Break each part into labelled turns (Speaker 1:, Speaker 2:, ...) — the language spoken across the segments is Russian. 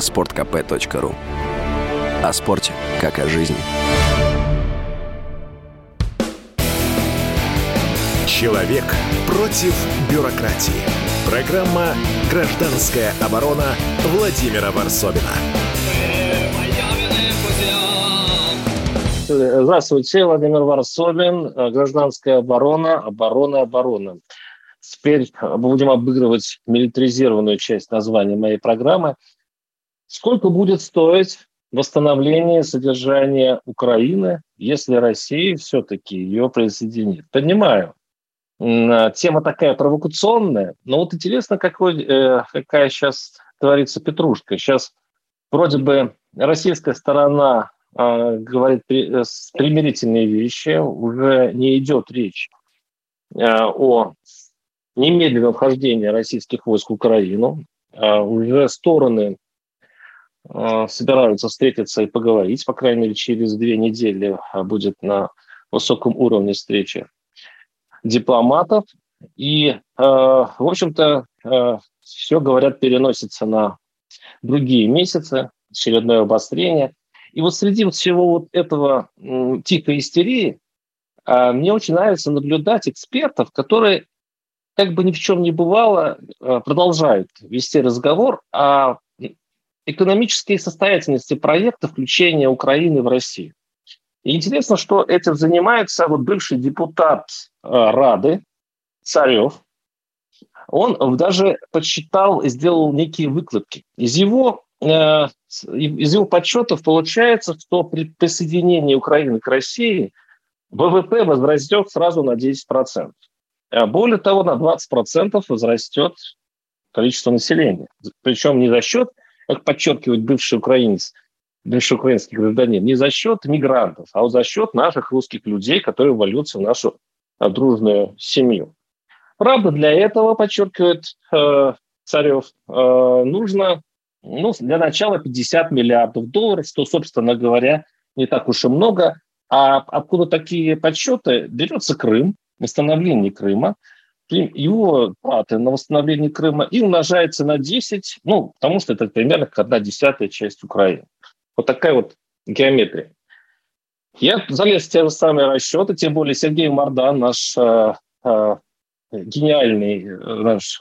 Speaker 1: sportkp.ru О спорте, как о жизни.
Speaker 2: Человек против бюрократии. Программа «Гражданская оборона» Владимира Варсобина.
Speaker 3: Здравствуйте, Владимир Варсобин, «Гражданская оборона», оборона, оборона. Теперь будем обыгрывать милитаризированную часть названия моей программы. Сколько будет стоить восстановление содержания Украины, если Россия все-таки ее присоединит? Понимаю, тема такая провокационная, но вот интересно, какой, э, какая сейчас творится петрушка. Сейчас вроде бы российская сторона э, говорит при, примирительные вещи, уже не идет речь э, о немедленного вхождения российских войск в Украину. А, уже стороны а, собираются встретиться и поговорить, по крайней мере, через две недели а, будет на высоком уровне встречи дипломатов. И, в общем-то, все, говорят, переносится на другие месяцы, очередное обострение. И вот среди всего вот этого тихой истерии мне очень нравится наблюдать экспертов, которые как бы ни в чем не бывало, э, продолжают вести разговор о экономической состоятельности проекта включения Украины в Россию. И интересно, что этим занимается вот бывший депутат э, Рады Царев. Он даже подсчитал и сделал некие выкладки. Из его, э, из его подсчетов получается, что при присоединении Украины к России ВВП возрастет сразу на 10%. А более того, на 20% возрастет количество населения. Причем не за счет, как подчеркивает бывший украинец, бывший украинский гражданин, не за счет мигрантов, а вот за счет наших русских людей, которые вольются в нашу а, дружную семью. Правда, для этого, подчеркивает э, Царев, э, нужно ну, для начала 50 миллиардов долларов, что, собственно говоря, не так уж и много. А откуда такие подсчеты? Берется Крым, восстановлении Крыма, его платы на восстановление Крыма и умножается на 10, ну, потому что это примерно одна десятая часть Украины. Вот такая вот геометрия. Я залез в те же самые расчеты, тем более Сергей Мордан, наш э, э, гениальный э, наш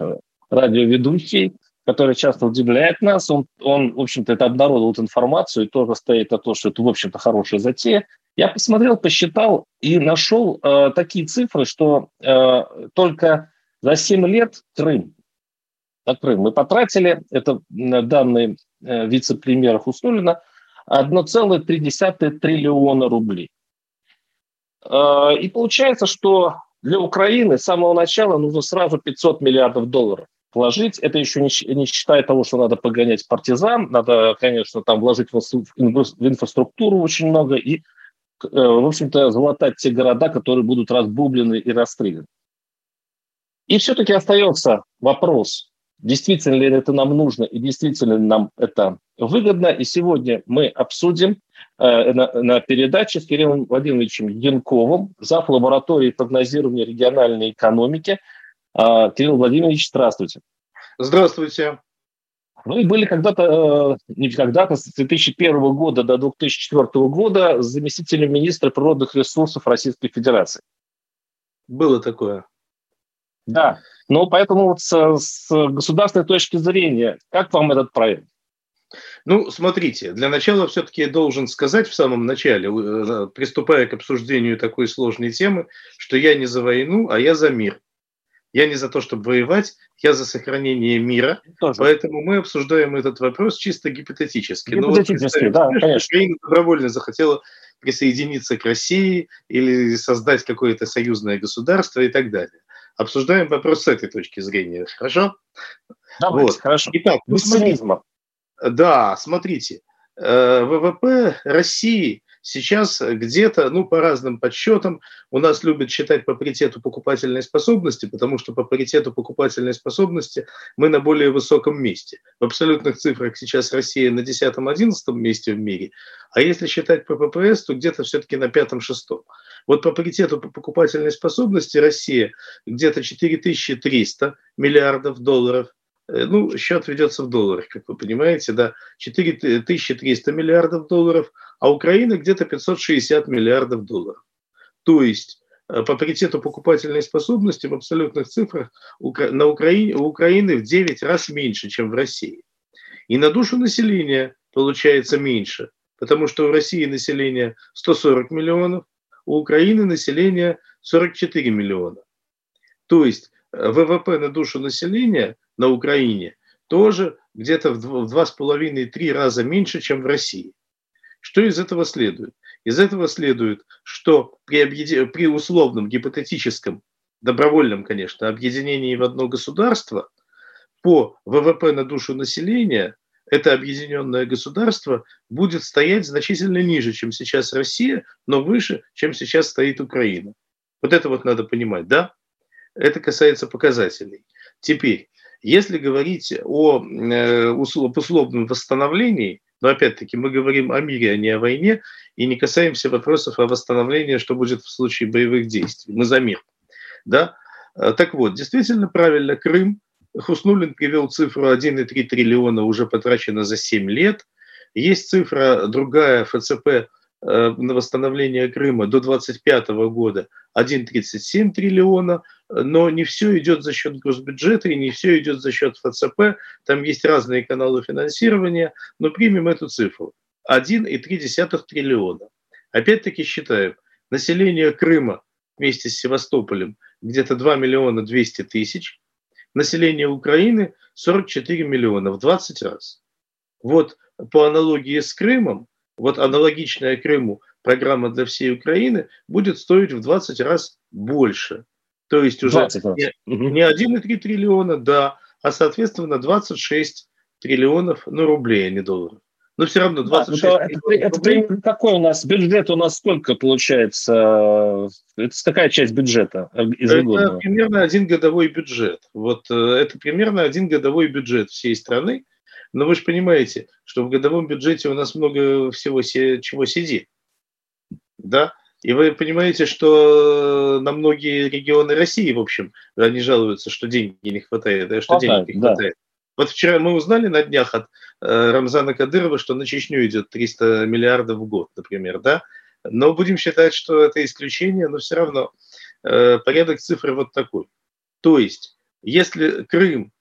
Speaker 3: радиоведущий, который часто удивляет нас, он, он в общем-то, это обнародовал эту информацию и тоже стоит о том, что это, в общем-то, хорошая затея. Я посмотрел, посчитал и нашел э, такие цифры, что э, только за 7 лет Крым, на Крым мы потратили, это данные э, вице-премьера Хуснулина, 1,3 триллиона рублей. Э, и получается, что для Украины с самого начала нужно сразу 500 миллиардов долларов вложить. Это еще не, не считая того, что надо погонять партизан, надо, конечно, там вложить в, в инфраструктуру очень много и Э, в общем-то, залатать те города, которые будут разбублены и расстреляны. И все-таки остается вопрос, действительно ли это нам нужно и действительно ли нам это выгодно. И сегодня мы обсудим э, на, на передаче с Кириллом Владимировичем Янковым, зав. лаборатории прогнозирования региональной экономики. Э, Кирилл Владимирович, здравствуйте.
Speaker 4: Здравствуйте.
Speaker 3: Вы были когда-то, э, не когда-то, с 2001 года до 2004 года заместителем министра природных ресурсов Российской Федерации.
Speaker 4: Было такое.
Speaker 3: Да, но поэтому вот с, с государственной точки зрения, как вам этот проект?
Speaker 4: Ну, смотрите, для начала все-таки я должен сказать в самом начале, э, приступая к обсуждению такой сложной темы, что я не за войну, а я за мир. Я не за то, чтобы воевать, я за сохранение мира. Тоже. Поэтому мы обсуждаем этот вопрос чисто гипотетически.
Speaker 3: Гипотетически, вот, да, конечно.
Speaker 4: Украина добровольно захотела присоединиться к России или создать какое-то союзное государство и так далее. Обсуждаем вопрос с этой точки зрения. Хорошо?
Speaker 3: Давайте, вот. хорошо.
Speaker 4: Итак, ну, смотрите, да, смотрите. Э, ВВП России Сейчас где-то, ну, по разным подсчетам, у нас любят считать по паритету покупательной способности, потому что по паритету покупательной способности мы на более высоком месте. В абсолютных цифрах сейчас Россия на 10-11 месте в мире, а если считать по ППС, то где-то все-таки на 5-6. Вот по паритету по покупательной способности Россия где-то 4300 миллиардов долларов, Э, ну, счет ведется в долларах, как вы понимаете, да, 4300 миллиардов долларов, а Украина где-то 560 миллиардов долларов. То есть э, по паритету покупательной способности в абсолютных цифрах на Украине, у Украины в 9 раз меньше, чем в России. И на душу населения получается меньше, потому что в России население 140 миллионов, у Украины население 44 миллиона. То есть э, ВВП на душу населения на Украине тоже где-то в два с половиной-три раза меньше, чем в России. Что из этого следует? Из этого следует, что при, объеди... при условном гипотетическом, добровольном, конечно, объединении в одно государство по ВВП на душу населения это объединенное государство будет стоять значительно ниже, чем сейчас Россия, но выше, чем сейчас стоит Украина. Вот это вот надо понимать, да? Это касается показателей. Теперь, если говорить о э, условном восстановлении, но опять-таки мы говорим о мире, а не о войне, и не касаемся вопросов о восстановлении, что будет в случае боевых действий. Мы за мир. Да? Э, так вот, действительно правильно, Крым, Хуснулин привел цифру 1,3 триллиона уже потрачено за 7 лет. Есть цифра другая, ФЦП Э, на восстановление Крыма до 2025 года 1,37 триллиона, но не все идет за счет госбюджета и не все идет за счет ФЦП, там есть разные каналы финансирования, но примем эту цифру. 1,3 триллиона. Опять-таки считаем, население Крыма вместе с Севастополем где-то 2 миллиона 200 тысяч, население Украины 44 миллиона, в 20 раз. Вот по аналогии с Крымом, вот аналогичная Крыму программа для всей Украины будет стоить в 20 раз больше. То есть уже не, не 1,3 триллиона, да, а соответственно 26 триллионов, ну, рублей, а не долларов. Но все равно 26 да,
Speaker 3: это, это, это какой у нас бюджет? У нас сколько получается? Это какая часть бюджета
Speaker 4: ежегодного? Это примерно один годовой бюджет. Вот э, это примерно один годовой бюджет всей страны. Но вы же понимаете, что в годовом бюджете у нас много всего чего сидит. Да? И вы понимаете, что на многие регионы России, в общем, они жалуются, что денег не хватает, да, что а, денег не хватает. Да. Вот вчера мы узнали на днях от э, Рамзана Кадырова, что на Чечню идет 300 миллиардов в год, например, да. Но будем считать, что это исключение, но все равно э, порядок цифр вот такой. То есть, если Крым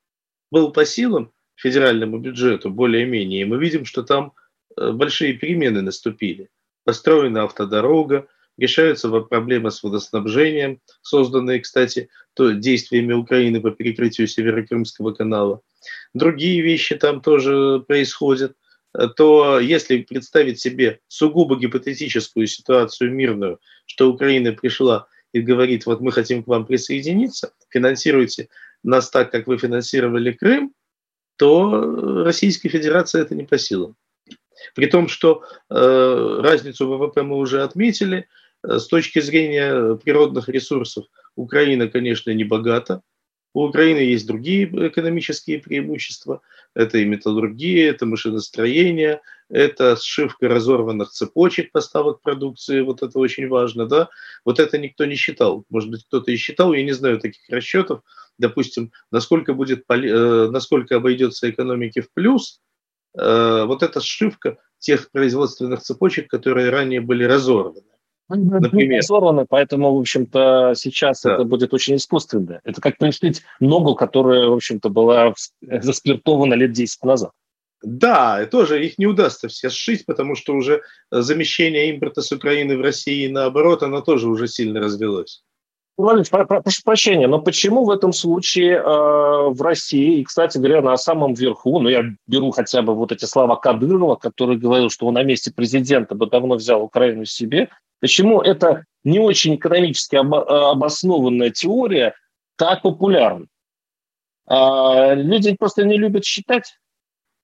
Speaker 4: был по силам, федеральному бюджету более-менее, мы видим, что там э, большие перемены наступили. Построена автодорога, решаются проблемы с водоснабжением, созданные, кстати, то действиями Украины по перекрытию Северокрымского канала. Другие вещи там тоже происходят. То если представить себе сугубо гипотетическую ситуацию мирную, что Украина пришла и говорит, вот мы хотим к вам присоединиться, финансируйте нас так, как вы финансировали Крым, то Российской Федерации это не по силам. При том, что э, разницу ВВП мы уже отметили, э, с точки зрения природных ресурсов Украина, конечно, не богата. У Украины есть другие экономические преимущества. Это и металлургия, это машиностроение, это сшивка разорванных цепочек поставок продукции. Вот это очень важно. Да? Вот это никто не считал. Может быть, кто-то и считал, я не знаю таких расчетов допустим, насколько, будет, э, насколько обойдется экономике в плюс, э, вот эта сшивка тех производственных цепочек, которые ранее были разорваны.
Speaker 3: Например. Разорваны, поэтому, в общем-то, сейчас да. это будет очень искусственно. Это как пришить ногу, которая, в общем-то, была заспиртована лет 10 назад.
Speaker 4: Да, тоже их не удастся все сшить, потому что уже замещение импорта с Украины в России, наоборот, оно тоже уже сильно развелось.
Speaker 3: Владимир, прошу прощения, но почему в этом случае э, в России, и, кстати говоря, на самом верху, ну, я беру хотя бы вот эти слова Кадырова, который говорил, что он на месте президента бы давно взял Украину себе, почему это не очень экономически об, обоснованная теория так популярна? А люди просто не любят считать?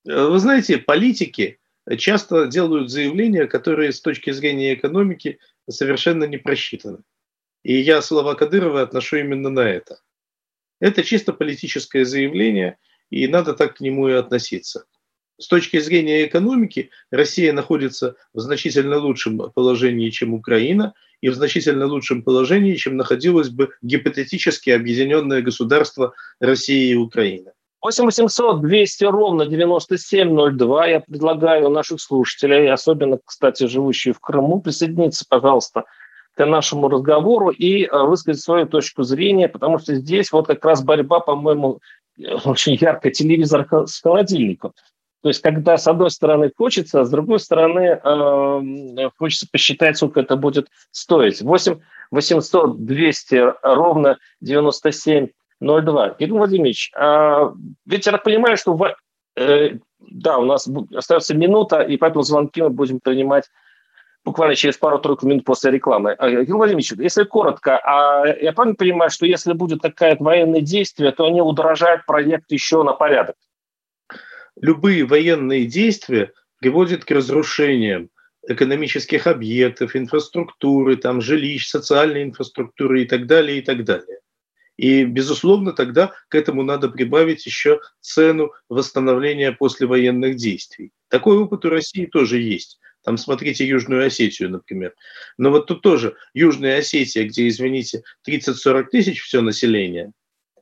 Speaker 4: Вы знаете, политики часто делают заявления, которые с точки зрения экономики совершенно не просчитаны. И я слова Кадырова отношу именно на это. Это чисто политическое заявление, и надо так к нему и относиться. С точки зрения экономики Россия находится в значительно лучшем положении, чем Украина, и в значительно лучшем положении, чем находилось бы гипотетически объединенное государство России и Украины.
Speaker 3: 8 800 200 ровно 9702. Я предлагаю наших слушателей, особенно, кстати, живущие в Крыму, присоединиться, пожалуйста, к нашему разговору и э, высказать свою точку зрения, потому что здесь вот как раз борьба, по-моему, очень ярко телевизор с холодильником. То есть, когда с одной стороны хочется, а с другой стороны э, хочется посчитать, сколько это будет стоить. 8 800 200 ровно 97 02. Кирилл Владимирович, э, ведь я понимаю, что в, э, да, у нас остается минута, и поэтому звонки мы будем принимать буквально через пару-тройку минут после рекламы. Кирилл Владимирович, если коротко, а я правильно понимаю, что если будет такая военное действие, то они удорожают проект еще на порядок?
Speaker 4: любые военные действия приводят к разрушениям экономических объектов, инфраструктуры, там, жилищ, социальной инфраструктуры и так далее, и так далее. И, безусловно, тогда к этому надо прибавить еще цену восстановления послевоенных действий. Такой опыт у России тоже есть. Там смотрите Южную Осетию, например. Но вот тут тоже Южная Осетия, где, извините, 30-40 тысяч все население,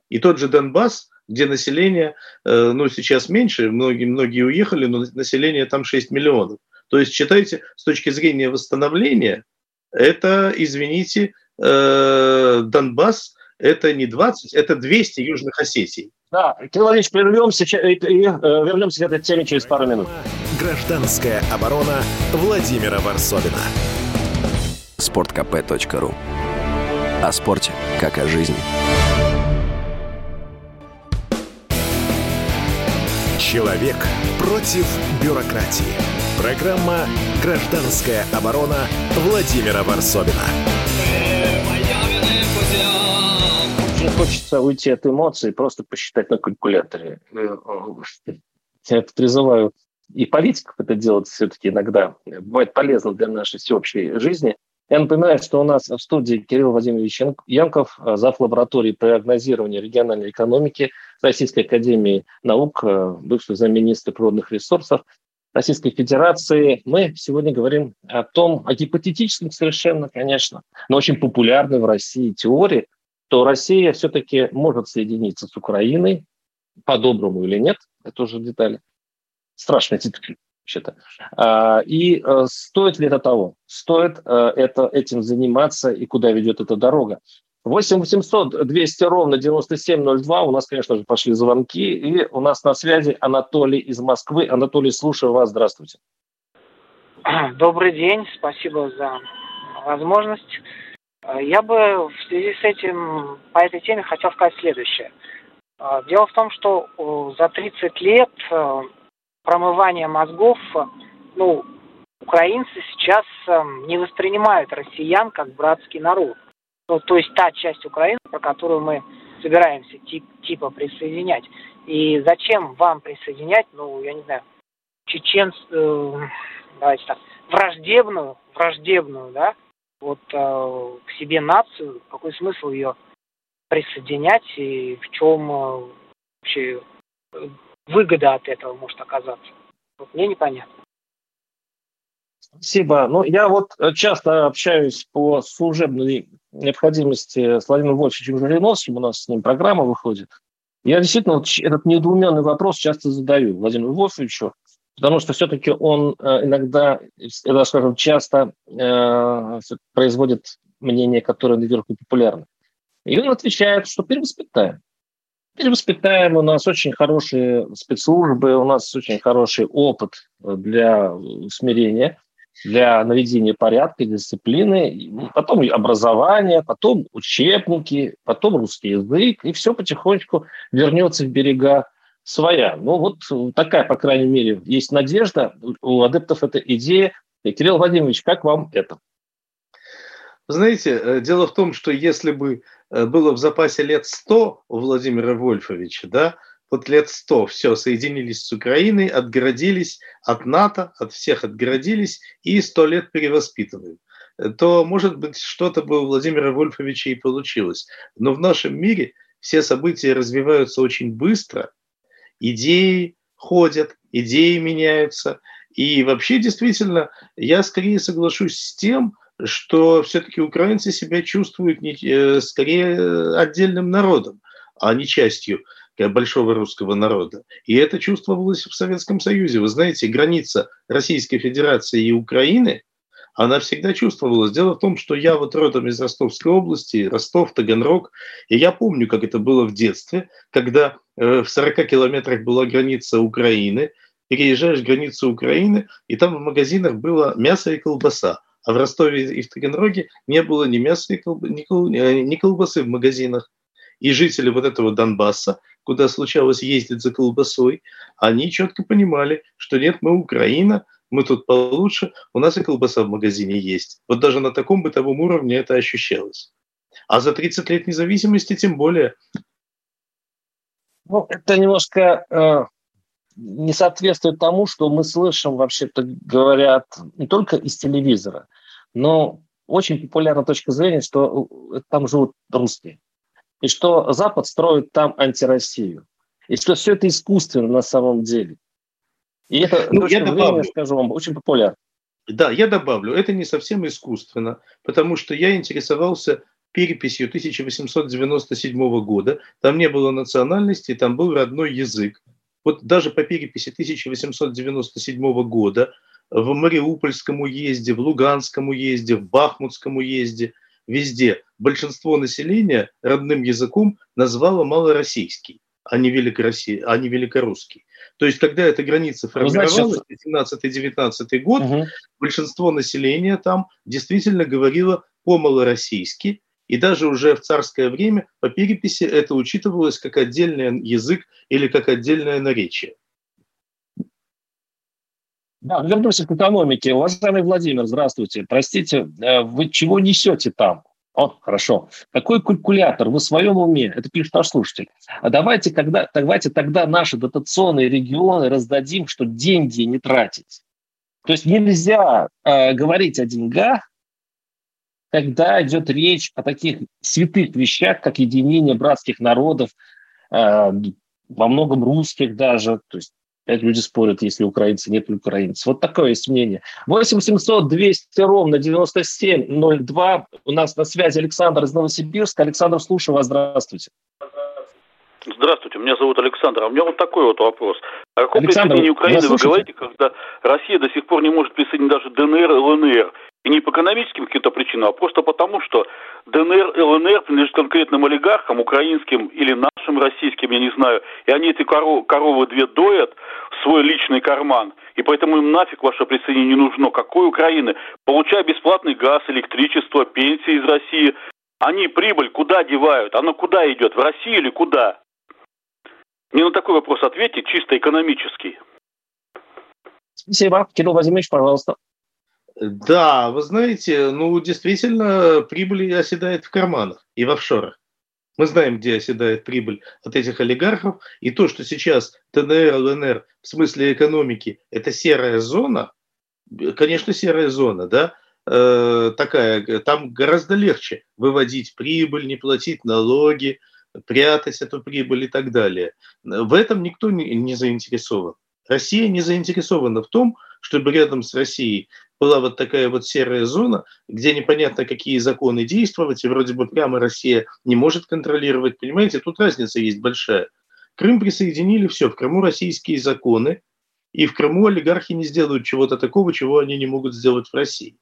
Speaker 4: и тот же Донбасс, где население, э, ну, сейчас меньше, многие, многие уехали, но население там 6 миллионов. То есть, считайте, с точки зрения восстановления, это, извините, э, Донбасс, это не 20, это 200 южных Осетий.
Speaker 3: Да, Кирилл Владимирович, прервемся и, и э, вернемся к этой теме через пару минут.
Speaker 2: Гражданская оборона Владимира Варсовина.
Speaker 1: Спорткп.ру О спорте, как о жизни.
Speaker 2: Человек против бюрократии. Программа «Гражданская оборона» Владимира Варсовина.
Speaker 3: Хочется уйти от эмоций и просто посчитать на калькуляторе. Я призываю и политиков это делать все-таки иногда. Бывает полезно для нашей всеобщей жизни. Я напоминаю, что у нас в студии Кирилл Владимирович Янков, зав. лаборатории прогнозирования региональной экономики Российской Академии Наук, э, бывший замминистра природных ресурсов Российской Федерации. Мы сегодня говорим о том, о гипотетическом совершенно, конечно, но очень популярной в России теории, что Россия все-таки может соединиться с Украиной, по-доброму или нет, это уже детали. Страшная деталь вообще-то. А, и э, стоит ли это того? Стоит э, это, этим заниматься и куда ведет эта дорога? 8 800 200 ровно 9702. У нас, конечно же, пошли звонки. И у нас на связи Анатолий из Москвы. Анатолий, слушаю вас. Здравствуйте.
Speaker 5: Добрый день. Спасибо за возможность. Я бы в связи с этим, по этой теме хотел сказать следующее. Дело в том, что за 30 лет э, промывания мозгов, ну, украинцы сейчас не воспринимают россиян как братский народ ну, то есть та часть Украины, про которую мы собираемся тип, типа присоединять. И зачем вам присоединять, ну, я не знаю, чеченц, э, давайте так, враждебную, враждебную, да, вот э, к себе нацию, какой смысл ее присоединять и в чем э, вообще э, выгода от этого может оказаться? Вот мне непонятно.
Speaker 3: Спасибо. Ну, я вот э, часто общаюсь по служебной необходимости с Владимиром Вольфовичем Жириновским, у нас с ним программа выходит. Я действительно вот этот недоуменный вопрос часто задаю Владимиру Вольфовичу, потому что все-таки он э, иногда, я скажем, часто э, производит мнение, которое наверху популярно. И он отвечает, что перевоспитаем. Перевоспитаем, у нас очень хорошие спецслужбы, у нас очень хороший опыт для смирения для наведения порядка, дисциплины, потом образование, потом учебники, потом русский язык, и все потихонечку вернется в берега своя. Ну вот такая, по крайней мере, есть надежда. У адептов эта идея. И, Кирилл Владимирович, как вам это?
Speaker 4: Знаете, э, дело в том, что если бы э, было в запасе лет 100 у Владимира Вольфовича, да, вот лет сто все, соединились с Украиной, отгородились от НАТО, от всех отгородились и сто лет перевоспитываем то, может быть, что-то бы у Владимира Вольфовича и получилось. Но в нашем мире все события развиваются очень быстро, идеи ходят, идеи меняются. И вообще, действительно, я скорее соглашусь с тем, что все-таки украинцы себя чувствуют не, э, скорее отдельным народом, а не частью большого русского народа. И это чувствовалось в Советском Союзе. Вы знаете, граница Российской Федерации и Украины, она всегда чувствовалась. Дело в том, что я вот родом из Ростовской области, Ростов, Таганрог, и я помню, как это было в детстве, когда э, в 40 километрах была граница Украины, переезжаешь границу Украины, и там в магазинах было мясо и колбаса. А в Ростове и в Таганроге не было ни мяса, ни колбасы в магазинах. И жители вот этого Донбасса, куда случалось ездить за колбасой, они четко понимали, что нет, мы Украина, мы тут получше, у нас и колбаса в магазине есть. Вот даже на таком бытовом уровне это ощущалось. А за 30 лет независимости тем более.
Speaker 3: Ну, это немножко э, не соответствует тому, что мы слышим, вообще-то говорят, не только из телевизора, но очень популярна точка зрения, что э, там живут русские, и что Запад строит там антироссию, и что все это искусственно на самом деле. И это ну, я добавлю. скажу вам, очень популярна.
Speaker 4: Да, я добавлю, это не совсем искусственно, потому что я интересовался переписью 1897 года, там не было национальности, там был родной язык. Вот даже по переписи 1897 года в Мариупольском уезде, в Луганском уезде, в Бахмутском уезде, везде большинство населения родным языком назвало малороссийский, а не, великоросси... а не великорусский. То есть, когда эта граница формировалась, 17-19 год, угу. большинство населения там действительно говорило по-малороссийски, и даже уже в царское время по переписи это учитывалось как отдельный язык или как отдельное наречие.
Speaker 3: Да, вернемся к экономике. Уважаемый Владимир, здравствуйте. Простите, э, вы чего несете там? О, хорошо. Какой калькулятор? Вы в своем уме? Это пишет наш слушатель. А давайте, когда, давайте тогда наши дотационные регионы раздадим, что деньги не тратить. То есть нельзя э, говорить о деньгах, когда идет речь о таких святых вещах, как единение братских народов, э, во многом русских даже, то есть Опять люди спорят, если украинцы, нет украинцев. Вот такое есть мнение. 8 700 200 ровно 9702. У нас на связи Александр из Новосибирска. Александр, слушаю вас. Здравствуйте.
Speaker 6: Здравствуйте, меня зовут Александр. А у меня вот такой вот вопрос. О каком Александр, присоединении Украины вы говорите, когда Россия до сих пор не может присоединить даже ДНР и ЛНР? И не по экономическим каким-то причинам, а просто потому, что ДНР, и ЛНР принадлежат конкретным олигархам, украинским или нашим, российским, я не знаю, и они эти коров, коровы две доят в свой личный карман, и поэтому им нафиг ваше присоединение не нужно. Какой Украины? Получая бесплатный газ, электричество, пенсии из России, они прибыль куда девают? Она куда идет? В Россию или куда? Не на такой вопрос ответьте, чисто экономический.
Speaker 3: Спасибо. Кирилл Владимирович, пожалуйста.
Speaker 4: Да, вы знаете, ну действительно прибыль оседает в карманах и в офшорах. Мы знаем, где оседает прибыль от этих олигархов. И то, что сейчас ТНР, ЛНР в смысле экономики – это серая зона, конечно, серая зона, да, э, такая, там гораздо легче выводить прибыль, не платить налоги, прятать эту прибыль и так далее. В этом никто не, заинтересован. Россия не заинтересована в том, чтобы рядом с Россией была вот такая вот серая зона, где непонятно, какие законы действовать, и вроде бы прямо Россия не может контролировать. Понимаете, тут разница есть большая. Крым присоединили, все, в Крыму российские законы, и в Крыму олигархи не сделают чего-то такого, чего они не могут сделать в России.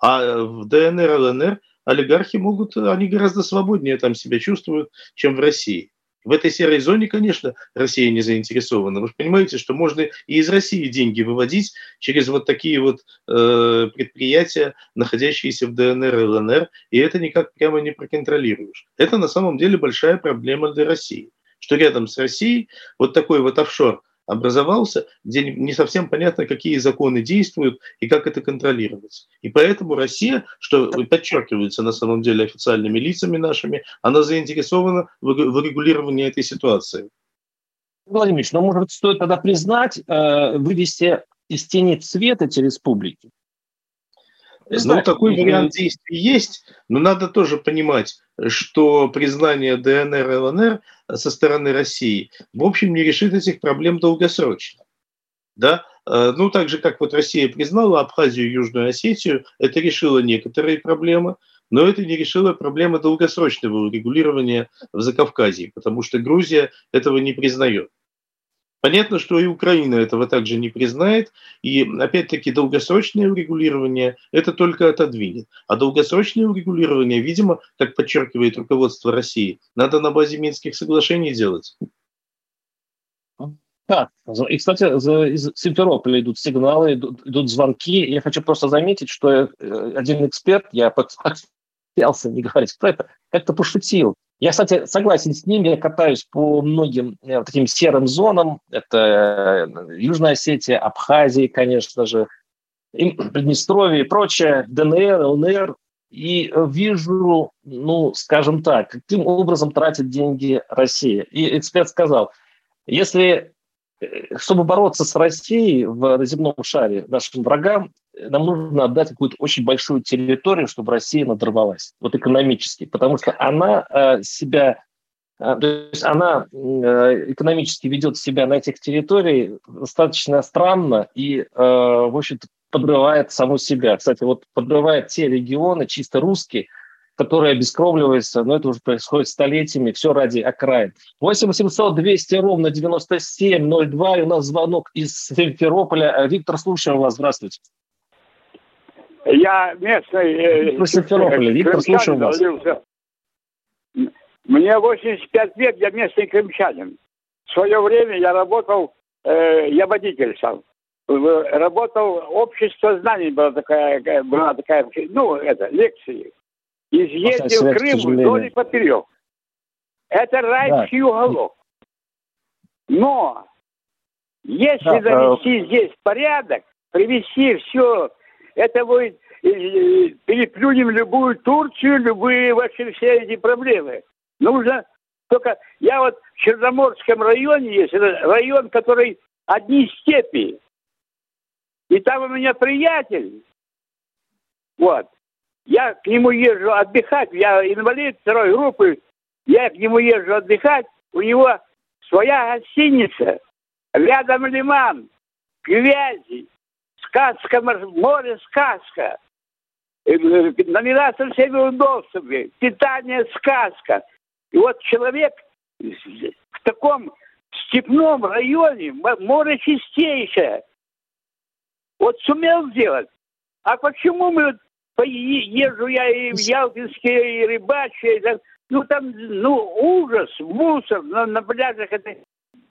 Speaker 4: А в ДНР, ЛНР олигархи могут, они гораздо свободнее там себя чувствуют, чем в России. В этой серой зоне, конечно, Россия не заинтересована. Вы же понимаете, что можно и из России деньги выводить через вот такие вот э, предприятия, находящиеся в ДНР и ЛНР, и это никак прямо не проконтролируешь. Это на самом деле большая проблема для России, что рядом с Россией вот такой вот офшор – образовался, где не совсем понятно, какие законы действуют и как это контролировать. И поэтому Россия, что подчеркивается на самом деле официальными лицами нашими, она заинтересована в регулировании этой ситуации.
Speaker 3: Владимир Ильич, ну, может, стоит тогда признать, э, вывести из тени цвета эти республики?
Speaker 4: Ну, такой вариант действий есть, но надо тоже понимать, что признание ДНР и ЛНР со стороны России, в общем, не решит этих проблем долгосрочно. Да? Э, ну, так же, как вот Россия признала Абхазию и Южную Осетию, это решило некоторые проблемы, но это не решило проблемы долгосрочного урегулирования в Закавказье, потому что Грузия этого не признает. Понятно, что и Украина этого также не признает, и опять-таки долгосрочное урегулирование это только отодвинет. А долгосрочное урегулирование, видимо, как подчеркивает руководство России, надо на базе Минских соглашений делать.
Speaker 3: Да, и, кстати, из Симферополя идут сигналы, идут, идут звонки. Я хочу просто заметить, что э, один эксперт, я боялся не говорить, кто это, как-то пошутил. Я, кстати, согласен с ним, я катаюсь по многим э, таким серым зонам. Это э, Южная Осетия, Абхазия, конечно же, Приднестровье и прочее, ДНР, ЛНР. И вижу, ну, скажем так, каким образом тратит деньги Россия. И эксперт сказал, если Э, чтобы бороться с Россией в земном шаре, нашим врагам, нам нужно отдать какую-то очень большую территорию, чтобы Россия надорвалась, вот экономически, потому что она э, себя, э, то есть она э, экономически ведет себя на этих территориях достаточно странно и, э, в общем-то, подрывает саму себя. Кстати, вот подрывает те регионы чисто русские, которая обескровливается, но это уже происходит столетиями, все ради окраин. 8 800 200 ровно 9702, и у нас звонок из Симферополя. Виктор, слушаем вас, здравствуйте.
Speaker 7: Я местный...
Speaker 3: Э, Виктор Симферополя. Виктор, слушаем вас.
Speaker 7: Мне 85 лет, я местный крымчанин. В свое время я работал, э, я водитель сам. Работал, общество знаний была такая, была такая, ну, это, лекции изъездил в Крым вдоль и поперек. Это райский да. уголок. Но если да, навести да. здесь порядок, привести все, это будет э, э, переплюнем любую Турцию, любые вообще все эти проблемы. Нужно только... Я вот в Черноморском районе есть район, который одни степи. И там у меня приятель. Вот. Я к нему езжу отдыхать, я инвалид второй группы, я к нему езжу отдыхать, у него своя гостиница, рядом лиман, грязи, сказка, море сказка, э, э, со всеми удобствами, питание сказка. И вот человек в таком степном районе, море чистейшее, вот сумел сделать. А почему мы езжу я и в Ялтинске, и рыбачу, и, ну там, ну, ужас, мусор на, на пляжах, это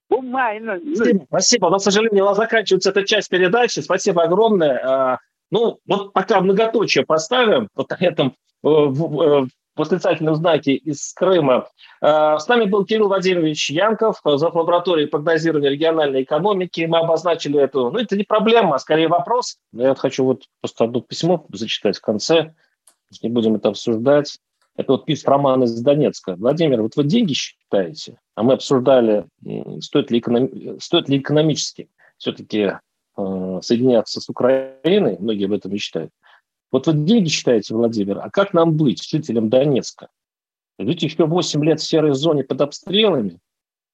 Speaker 7: бумага. Ну,
Speaker 3: спасибо, спасибо, но, к сожалению, у нас заканчивается эта часть передачи, спасибо огромное. А, ну, вот пока многоточие поставим вот на этом э, э, восклицательном знаке из Крыма. Э, с нами был Кирилл Владимирович Янков, зав. лаборатории прогнозирования региональной экономики. Мы обозначили эту, ну это не проблема, а скорее вопрос. Я хочу вот просто одно письмо зачитать в конце, не будем это обсуждать. Это вот пишет Роман из Донецка. Владимир, вот вы деньги считаете, а мы обсуждали, стоит ли, эконом... стоит ли экономически все-таки э, соединяться с Украиной, многие об этом мечтают. Вот вы деньги считаете, Владимир, а как нам быть, жителям Донецка? Жить еще 8 лет в серой зоне под обстрелами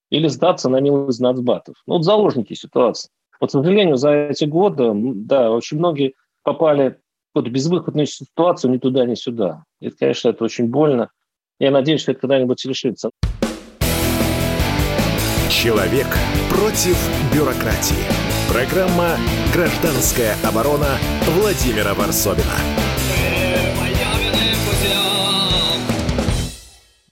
Speaker 3: или сдаться на милость нацбатов? Ну, вот заложники ситуации. Вот, к сожалению, за эти годы, да, очень многие попали в безвыходную ситуацию ни туда, ни сюда. И, конечно, это очень больно. Я надеюсь, что это когда-нибудь решится.
Speaker 2: Человек против бюрократии. Программа «Гражданская оборона» Владимира Варсовина.